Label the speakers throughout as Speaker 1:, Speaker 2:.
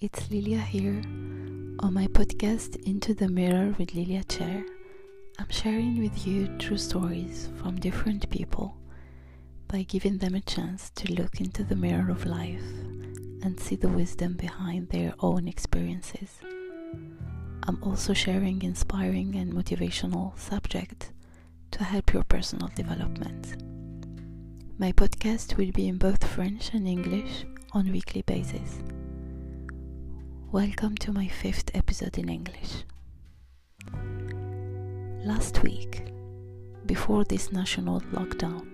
Speaker 1: it's Lilia here on my podcast Into the Mirror with Lilia Chair. I'm sharing with you true stories from different people by giving them a chance to look into the mirror of life and see the wisdom behind their own experiences. I'm also sharing inspiring and motivational subjects to help your personal development. My podcast will be in both French and English on weekly basis. Welcome to my fifth episode in English. Last week, before this national lockdown,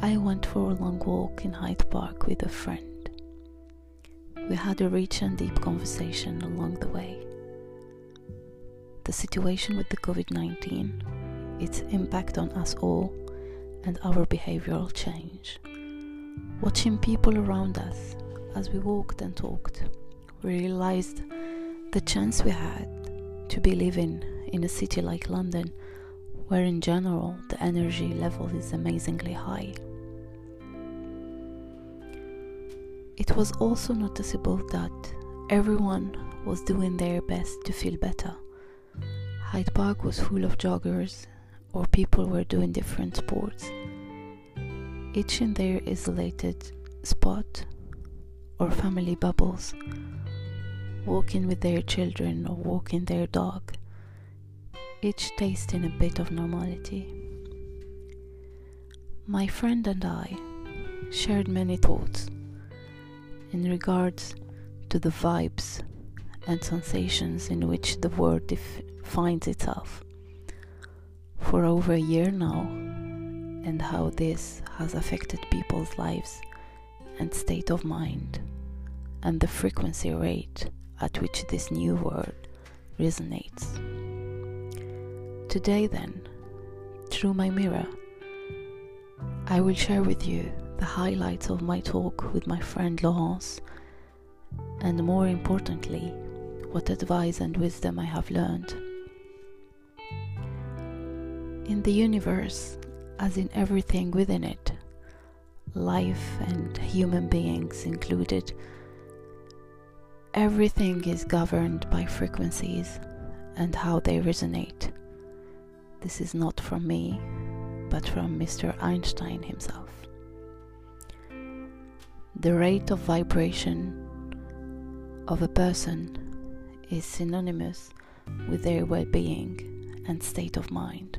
Speaker 1: I went for a long walk in Hyde Park with a friend. We had a rich and deep conversation along the way. The situation with the COVID 19, its impact on us all, and our behavioral change. Watching people around us as we walked and talked we realized the chance we had to be living in a city like London, where in general the energy level is amazingly high. It was also noticeable that everyone was doing their best to feel better. Hyde Park was full of joggers, or people were doing different sports, each in their isolated spot or family bubbles walking with their children or walking their dog, each tasting a bit of normality. My friend and I shared many thoughts in regards to the vibes and sensations in which the world def- finds itself for over a year now and how this has affected people's lives and state of mind and the frequency rate at which this new word resonates. Today, then, through my mirror, I will share with you the highlights of my talk with my friend Laurence, and more importantly, what advice and wisdom I have learned. In the universe, as in everything within it, life and human beings included, Everything is governed by frequencies and how they resonate. This is not from me, but from Mr. Einstein himself. The rate of vibration of a person is synonymous with their well being and state of mind.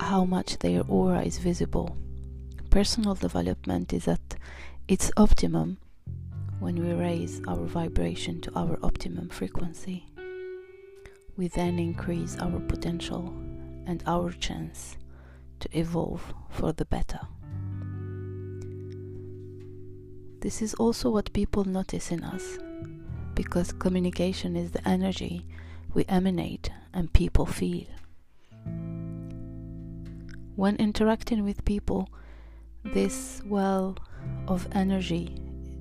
Speaker 1: How much their aura is visible. Personal development is at its optimum when we raise our vibration to our optimum frequency, we then increase our potential and our chance to evolve for the better. This is also what people notice in us, because communication is the energy we emanate and people feel. When interacting with people, this well of energy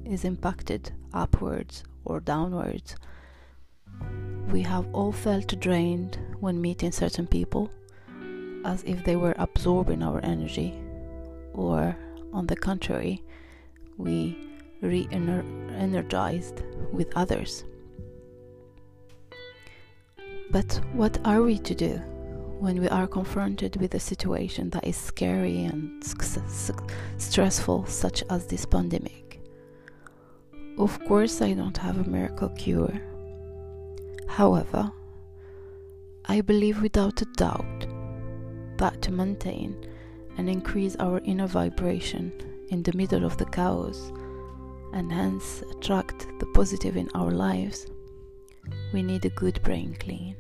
Speaker 1: is impacted upwards or downwards. We have all felt drained when meeting certain people, as if they were absorbing our energy, or on the contrary, we re energized with others. But what are we to do when we are confronted with a situation that is scary and stressful, such as this pandemic? Of course, I don't have a miracle cure. However, I believe without a doubt that to maintain and increase our inner vibration in the middle of the chaos and hence attract the positive in our lives, we need a good brain clean.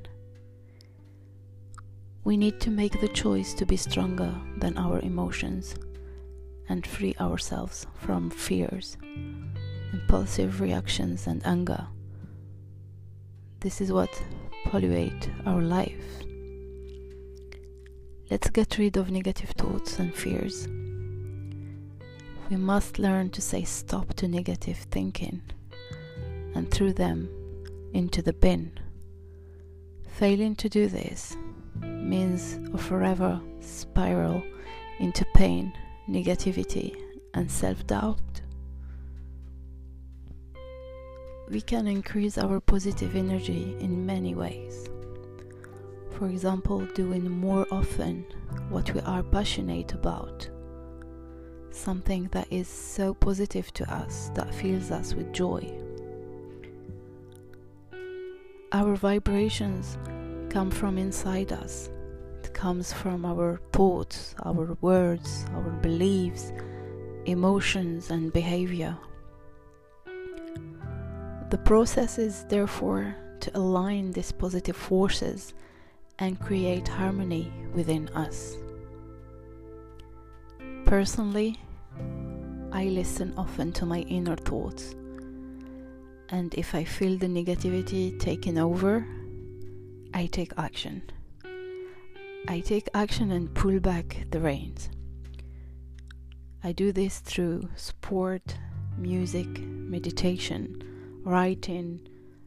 Speaker 1: We need to make the choice to be stronger than our emotions and free ourselves from fears impulsive reactions and anger. This is what pollute our life. Let's get rid of negative thoughts and fears. We must learn to say stop to negative thinking and throw them into the bin. Failing to do this means a forever spiral into pain, negativity, and self doubt. We can increase our positive energy in many ways. For example, doing more often what we are passionate about, something that is so positive to us that fills us with joy. Our vibrations come from inside us. It comes from our thoughts, our words, our beliefs, emotions, and behavior. The process is therefore to align these positive forces and create harmony within us. Personally, I listen often to my inner thoughts, and if I feel the negativity taking over, I take action. I take action and pull back the reins. I do this through sport, music, meditation writing,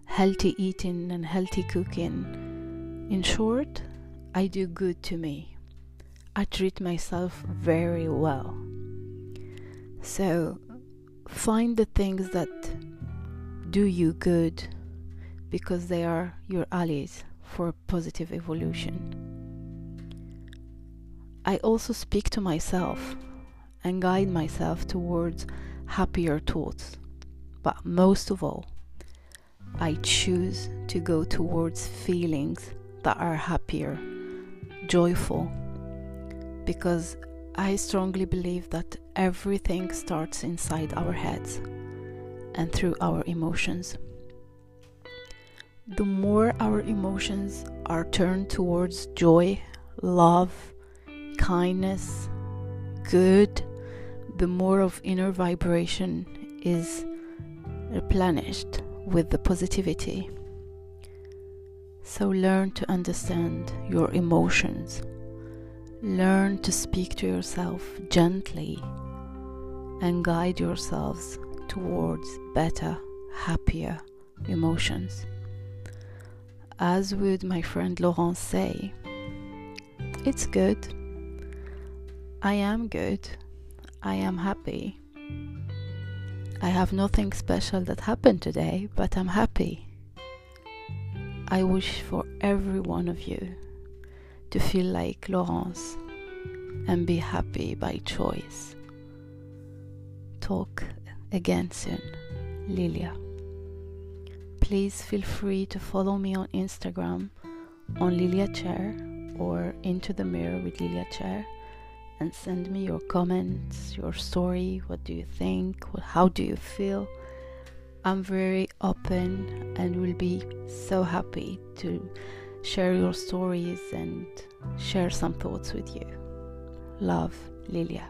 Speaker 1: healthy eating, and healthy cooking. In short, I do good to me. I treat myself very well. So, find the things that do you good because they are your allies for positive evolution. I also speak to myself and guide myself towards happier thoughts. But most of all, I choose to go towards feelings that are happier, joyful, because I strongly believe that everything starts inside our heads and through our emotions. The more our emotions are turned towards joy, love, kindness, good, the more of inner vibration is replenished with the positivity. So learn to understand your emotions. Learn to speak to yourself gently and guide yourselves towards better, happier emotions. As would my friend Laurence say, it's good. I am good. I am happy. I have nothing special that happened today, but I'm happy. I wish for every one of you to feel like Laurence and be happy by choice. Talk again soon, Lilia. Please feel free to follow me on Instagram on Lilia Chair or Into the Mirror with Lilia Chair and send me your comments, your story. What do you think? How do you feel? I'm very open and will be so happy to share your stories and share some thoughts with you. Love, Lilia.